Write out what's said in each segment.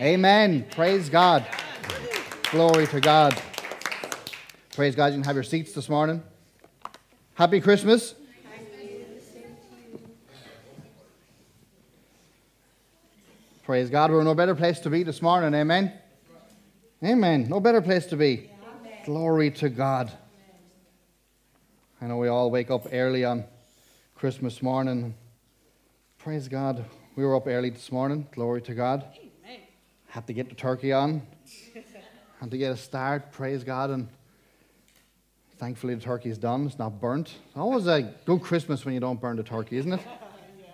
Amen. Praise God. Glory to God. Praise God. You can have your seats this morning. Happy Christmas. Praise God. We're in no better place to be this morning. Amen. Amen. No better place to be. Glory to God. I know we all wake up early on Christmas morning. Praise God. We were up early this morning. Glory to God. Had to get the turkey on. Had to get a start. Praise God. And thankfully, the turkey's done. It's not burnt. It's always a good Christmas when you don't burn the turkey, isn't it?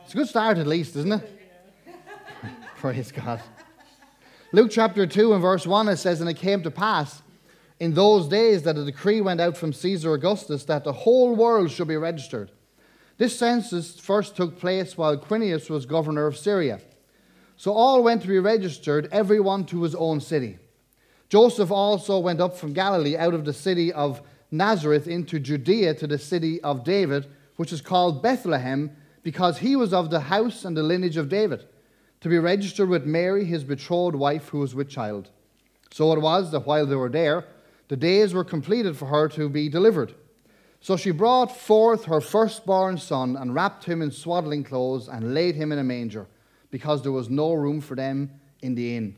It's a good start at least, isn't it? Praise God. Luke chapter 2 and verse 1 it says, And it came to pass in those days that a decree went out from Caesar Augustus that the whole world should be registered. This census first took place while Quirinius was governor of Syria. So all went to be registered, everyone to his own city. Joseph also went up from Galilee out of the city of Nazareth into Judea to the city of David, which is called Bethlehem, because he was of the house and the lineage of David to be registered with Mary, his betrothed wife, who was with child. So it was that while they were there, the days were completed for her to be delivered. So she brought forth her firstborn son and wrapped him in swaddling clothes and laid him in a manger, because there was no room for them in the inn.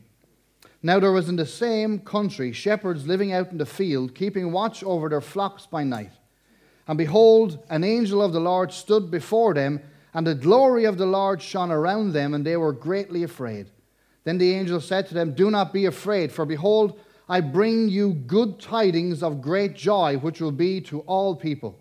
Now there was in the same country shepherds living out in the field, keeping watch over their flocks by night. And behold, an angel of the Lord stood before them and the glory of the Lord shone around them, and they were greatly afraid. Then the angel said to them, Do not be afraid, for behold, I bring you good tidings of great joy, which will be to all people.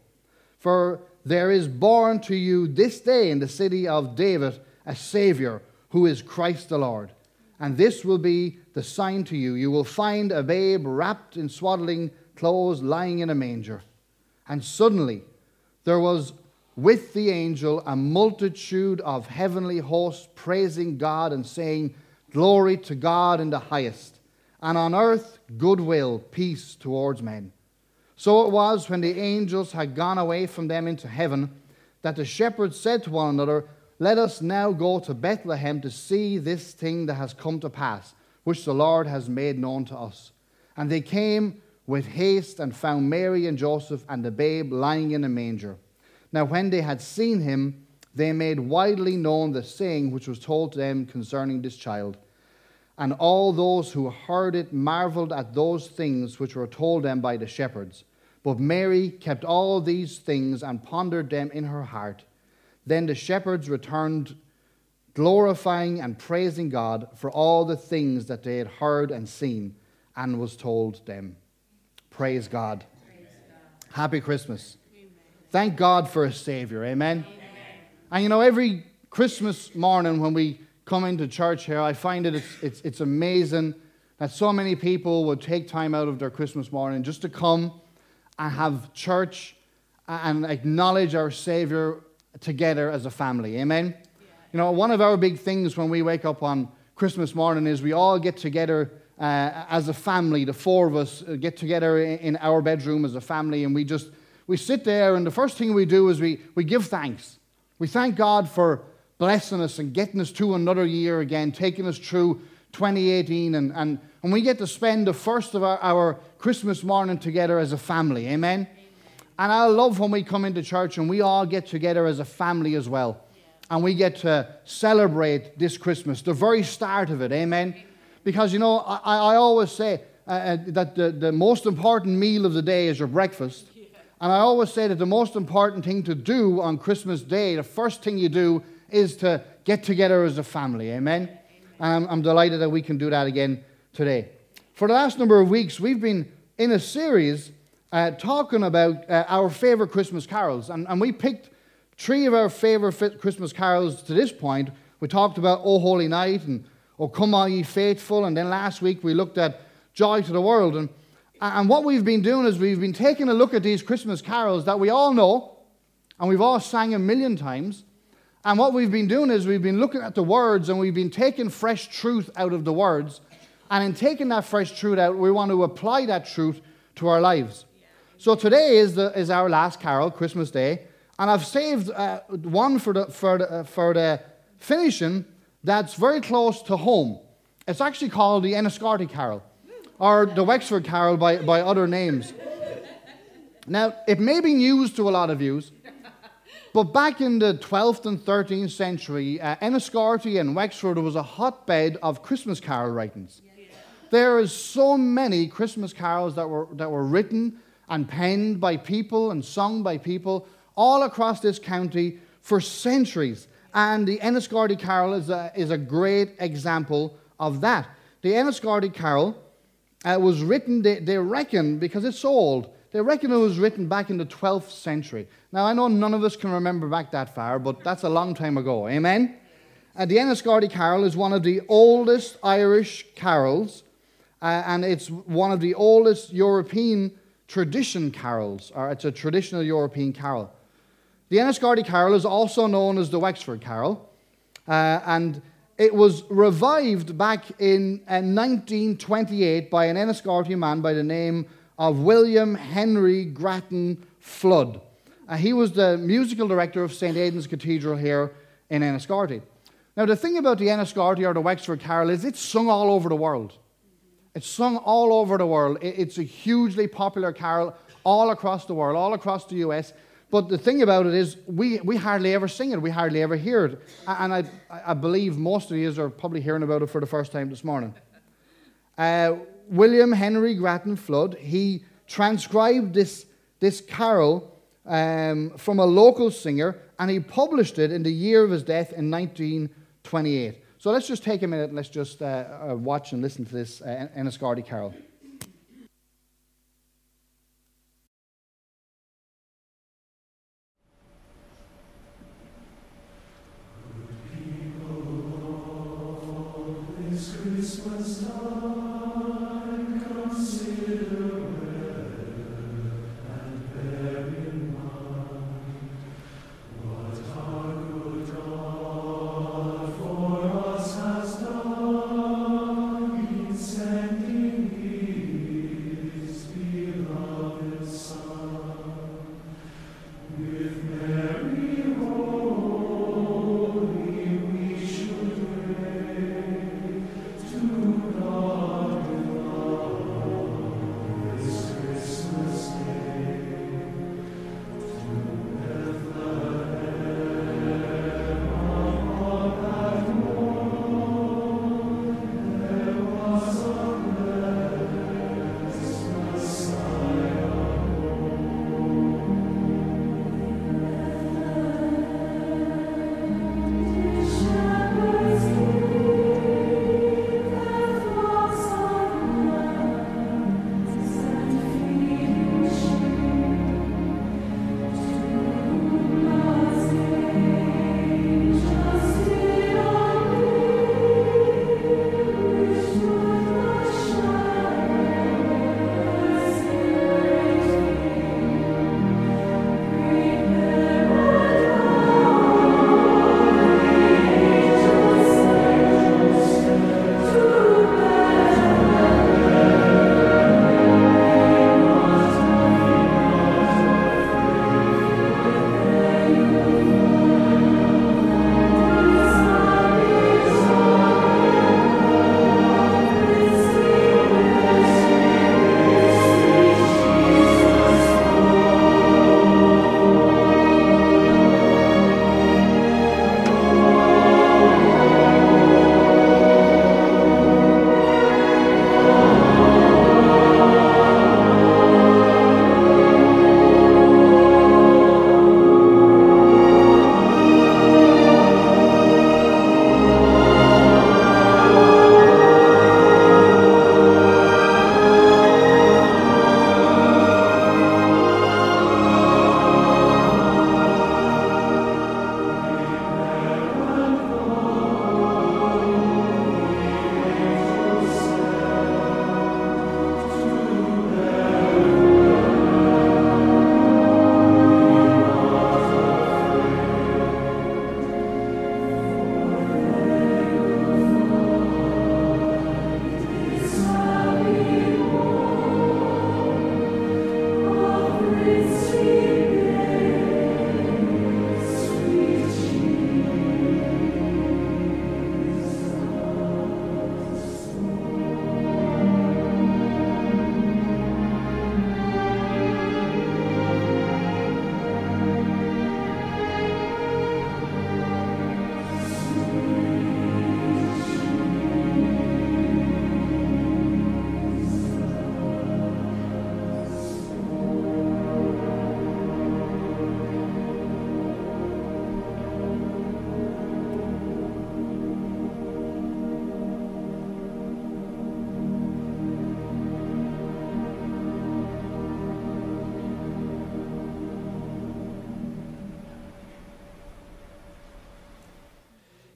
For there is born to you this day in the city of David a Savior, who is Christ the Lord. And this will be the sign to you. You will find a babe wrapped in swaddling clothes lying in a manger. And suddenly there was with the angel a multitude of heavenly hosts praising God and saying, Glory to God in the highest, and on earth goodwill, peace towards men. So it was when the angels had gone away from them into heaven that the shepherds said to one another, Let us now go to Bethlehem to see this thing that has come to pass, which the Lord has made known to us. And they came with haste and found Mary and Joseph and the babe lying in a manger. Now, when they had seen him, they made widely known the saying which was told to them concerning this child. And all those who heard it marveled at those things which were told them by the shepherds. But Mary kept all these things and pondered them in her heart. Then the shepherds returned, glorifying and praising God for all the things that they had heard and seen and was told them. Praise God. Praise God. Happy Christmas. Thank God for a Savior. Amen? Amen. And you know, every Christmas morning when we come into church here, I find it it's, it's, it's amazing that so many people would take time out of their Christmas morning just to come and have church and acknowledge our Savior together as a family. Amen? Yeah. You know, one of our big things when we wake up on Christmas morning is we all get together uh, as a family. The four of us uh, get together in our bedroom as a family and we just we sit there, and the first thing we do is we, we give thanks. We thank God for blessing us and getting us to another year again, taking us through 2018. And, and, and we get to spend the first of our, our Christmas morning together as a family. Amen? And I love when we come into church and we all get together as a family as well. And we get to celebrate this Christmas, the very start of it. Amen? Because, you know, I, I always say uh, uh that the, the most important meal of the day is your breakfast. And I always say that the most important thing to do on Christmas Day, the first thing you do, is to get together as a family. Amen? Amen. And I'm, I'm delighted that we can do that again today. For the last number of weeks, we've been in a series uh, talking about uh, our favorite Christmas carols. And, and we picked three of our favorite Christmas carols to this point. We talked about O Holy Night and O Come All Ye Faithful. And then last week we looked at Joy to the World. And and what we've been doing is we've been taking a look at these Christmas carols that we all know and we've all sang a million times. And what we've been doing is we've been looking at the words and we've been taking fresh truth out of the words. And in taking that fresh truth out, we want to apply that truth to our lives. So today is, the, is our last carol, Christmas Day. And I've saved uh, one for the, for, the, uh, for the finishing that's very close to home. It's actually called the Enniscorthy Carol or the Wexford Carol by, by other names. Now, it may be news to a lot of you, but back in the 12th and 13th century, uh, Enniscorthy and Wexford was a hotbed of Christmas carol writings. There is so many Christmas carols that were, that were written and penned by people and sung by people all across this county for centuries. And the Enniscorthy Carol is a, is a great example of that. The Enniscorthy Carol uh, was written, they, they reckon, because it's old, they reckon it was written back in the 12th century. Now, I know none of us can remember back that far, but that's a long time ago. Amen? Uh, the Enniscorthy Carol is one of the oldest Irish carols, uh, and it's one of the oldest European tradition carols, or it's a traditional European carol. The Enniscorthy Carol is also known as the Wexford Carol, uh, and it was revived back in 1928 uh, by an Enniscorthy man by the name of William Henry Grattan Flood. Uh, he was the musical director of St. Aidan's Cathedral here in Enniscorthy. Now, the thing about the Enniscorthy or the Wexford Carol is it's sung all over the world. It's sung all over the world. It's a hugely popular carol all across the world, all across the US. But the thing about it is, we, we hardly ever sing it, we hardly ever hear it. And I, I believe most of you are probably hearing about it for the first time this morning. Uh, William Henry Grattan Flood, he transcribed this, this carol um, from a local singer and he published it in the year of his death in 1928. So let's just take a minute and let's just uh, uh, watch and listen to this uh, Enniscorthy carol.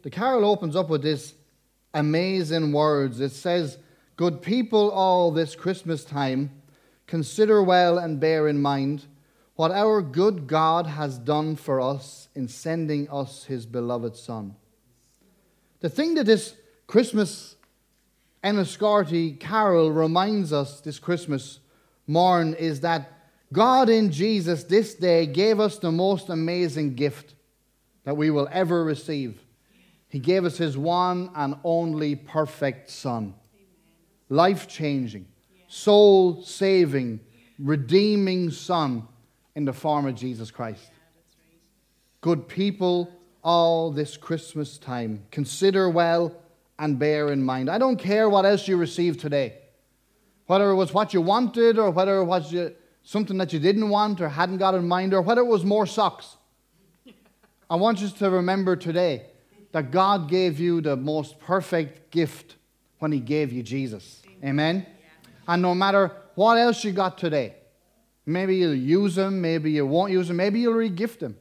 The carol opens up with this amazing words. It says, Good people, all this Christmas time, consider well and bear in mind what our good God has done for us in sending us his beloved Son. The thing that this Christmas Enniscorthy carol reminds us this Christmas morn is that God in Jesus this day gave us the most amazing gift that we will ever receive. He gave us his one and only perfect Son. Life changing, soul saving, redeeming Son in the form of Jesus Christ. Good people, all this Christmas time, consider well and bear in mind. I don't care what else you received today, whether it was what you wanted or whether it was something that you didn't want or hadn't got in mind or whether it was more socks. I want you to remember today that God gave you the most perfect gift when He gave you Jesus. Amen? And no matter what else you got today, maybe you'll use Him, maybe you won't use Him, maybe you'll regift Him.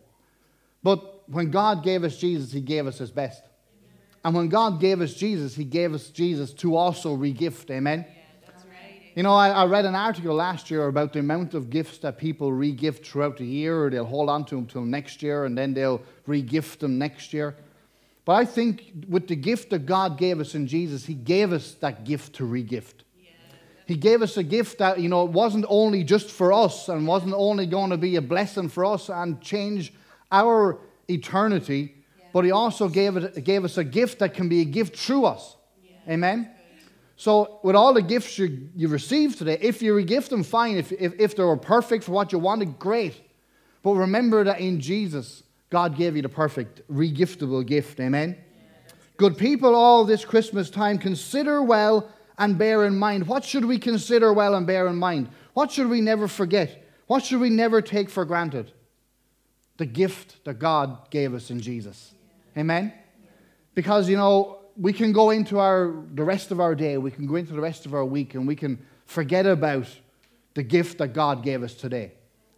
But when God gave us Jesus, He gave us His best. And when God gave us Jesus, He gave us Jesus to also regift. Amen? You know, I, I, read an article last year about the amount of gifts that people regift throughout the year, or they'll hold on to them until next year, and then they'll regift them next year. But I think with the gift that God gave us in Jesus, He gave us that gift to regift. He gave us a gift that, you know, it wasn't only just for us and wasn't only going to be a blessing for us and change our eternity, yeah. but He also gave, it, gave us a gift that can be a gift through us. Yeah. Amen? So, with all the gifts you, you received today, if you regift them, fine. If, if, if they were perfect for what you wanted, great. But remember that in Jesus, God gave you the perfect, regiftable gift. Amen? Good people, all this Christmas time, consider well and bear in mind. What should we consider well and bear in mind? What should we never forget? What should we never take for granted? The gift that God gave us in Jesus. Amen? Because, you know, we can go into our, the rest of our day, we can go into the rest of our week, and we can forget about the gift that God gave us today.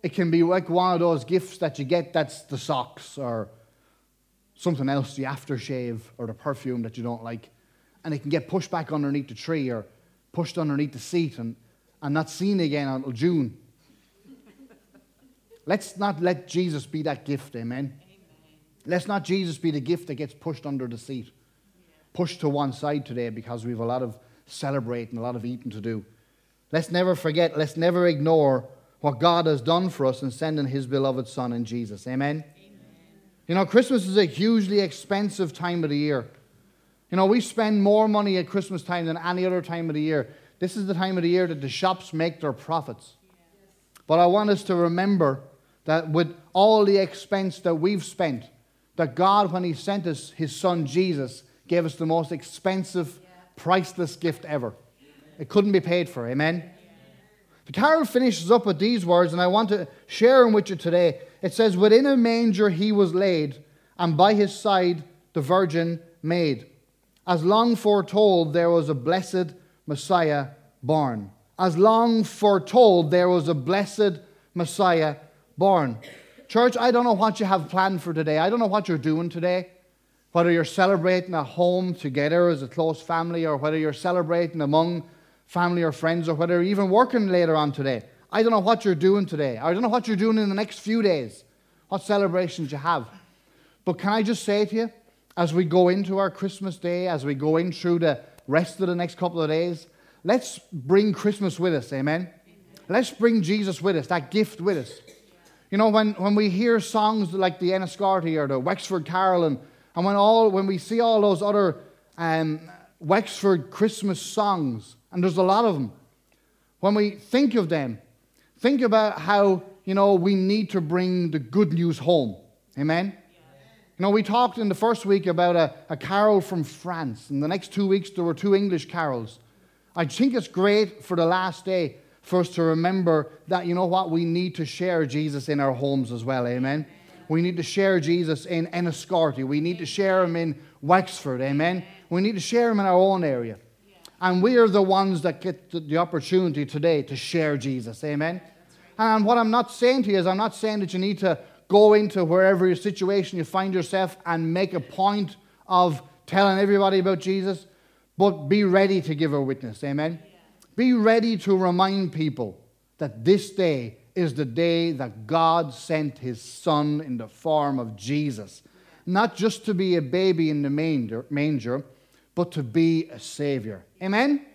It can be like one of those gifts that you get that's the socks or something else, the aftershave or the perfume that you don't like. And it can get pushed back underneath the tree or pushed underneath the seat and, and not seen again until June. Let's not let Jesus be that gift, amen? amen? Let's not Jesus be the gift that gets pushed under the seat pushed to one side today because we have a lot of celebrating, a lot of eating to do. Let's never forget, let's never ignore what God has done for us in sending His beloved Son in Jesus. Amen? Amen? You know, Christmas is a hugely expensive time of the year. You know, we spend more money at Christmas time than any other time of the year. This is the time of the year that the shops make their profits. But I want us to remember that with all the expense that we've spent, that God, when He sent us His Son Jesus, gave us the most expensive, priceless gift ever. It couldn't be paid for. Amen? The carol finishes up with these words, and I want to share them with you today. It says, Within a manger he was laid, and by his side the Virgin maid. As long foretold, there was a blessed Messiah born. As long foretold, there was a blessed Messiah born. Church, I don't know what you have planned for today. I don't know what you're doing today. Whether you're celebrating at home together as a close family, or whether you're celebrating among family or friends, or whether you're even working later on today. I don't know what you're doing today. I don't know what you're doing in the next few days, what celebrations you have. But can I just say to you, as we go into our Christmas day, as we go in through the rest of the next couple of days, let's bring Christmas with us, amen? amen. Let's bring Jesus with us, that gift with us. You know, when, when we hear songs like the Enniscorthy or the Wexford Carol and and when, all, when we see all those other um, Wexford Christmas songs, and there's a lot of them, when we think of them, think about how, you know, we need to bring the good news home. Amen? You know, we talked in the first week about a, a carol from France. In the next two weeks, there were two English carols. I think it's great for the last day for us to remember that, you know what, we need to share Jesus in our homes as well. Amen? We need to share Jesus in Enniscorthy. We need to share him in Wexford. Amen. We need to share him in our own area. And we are the ones that get the opportunity today to share Jesus. Amen. And what I'm not saying to you is, I'm not saying that you need to go into wherever your situation you find yourself and make a point of telling everybody about Jesus, but be ready to give a witness. Amen? Be ready to remind people that this day is the day that God sent his son in the form of Jesus. Not just to be a baby in the manger, but to be a savior. Amen?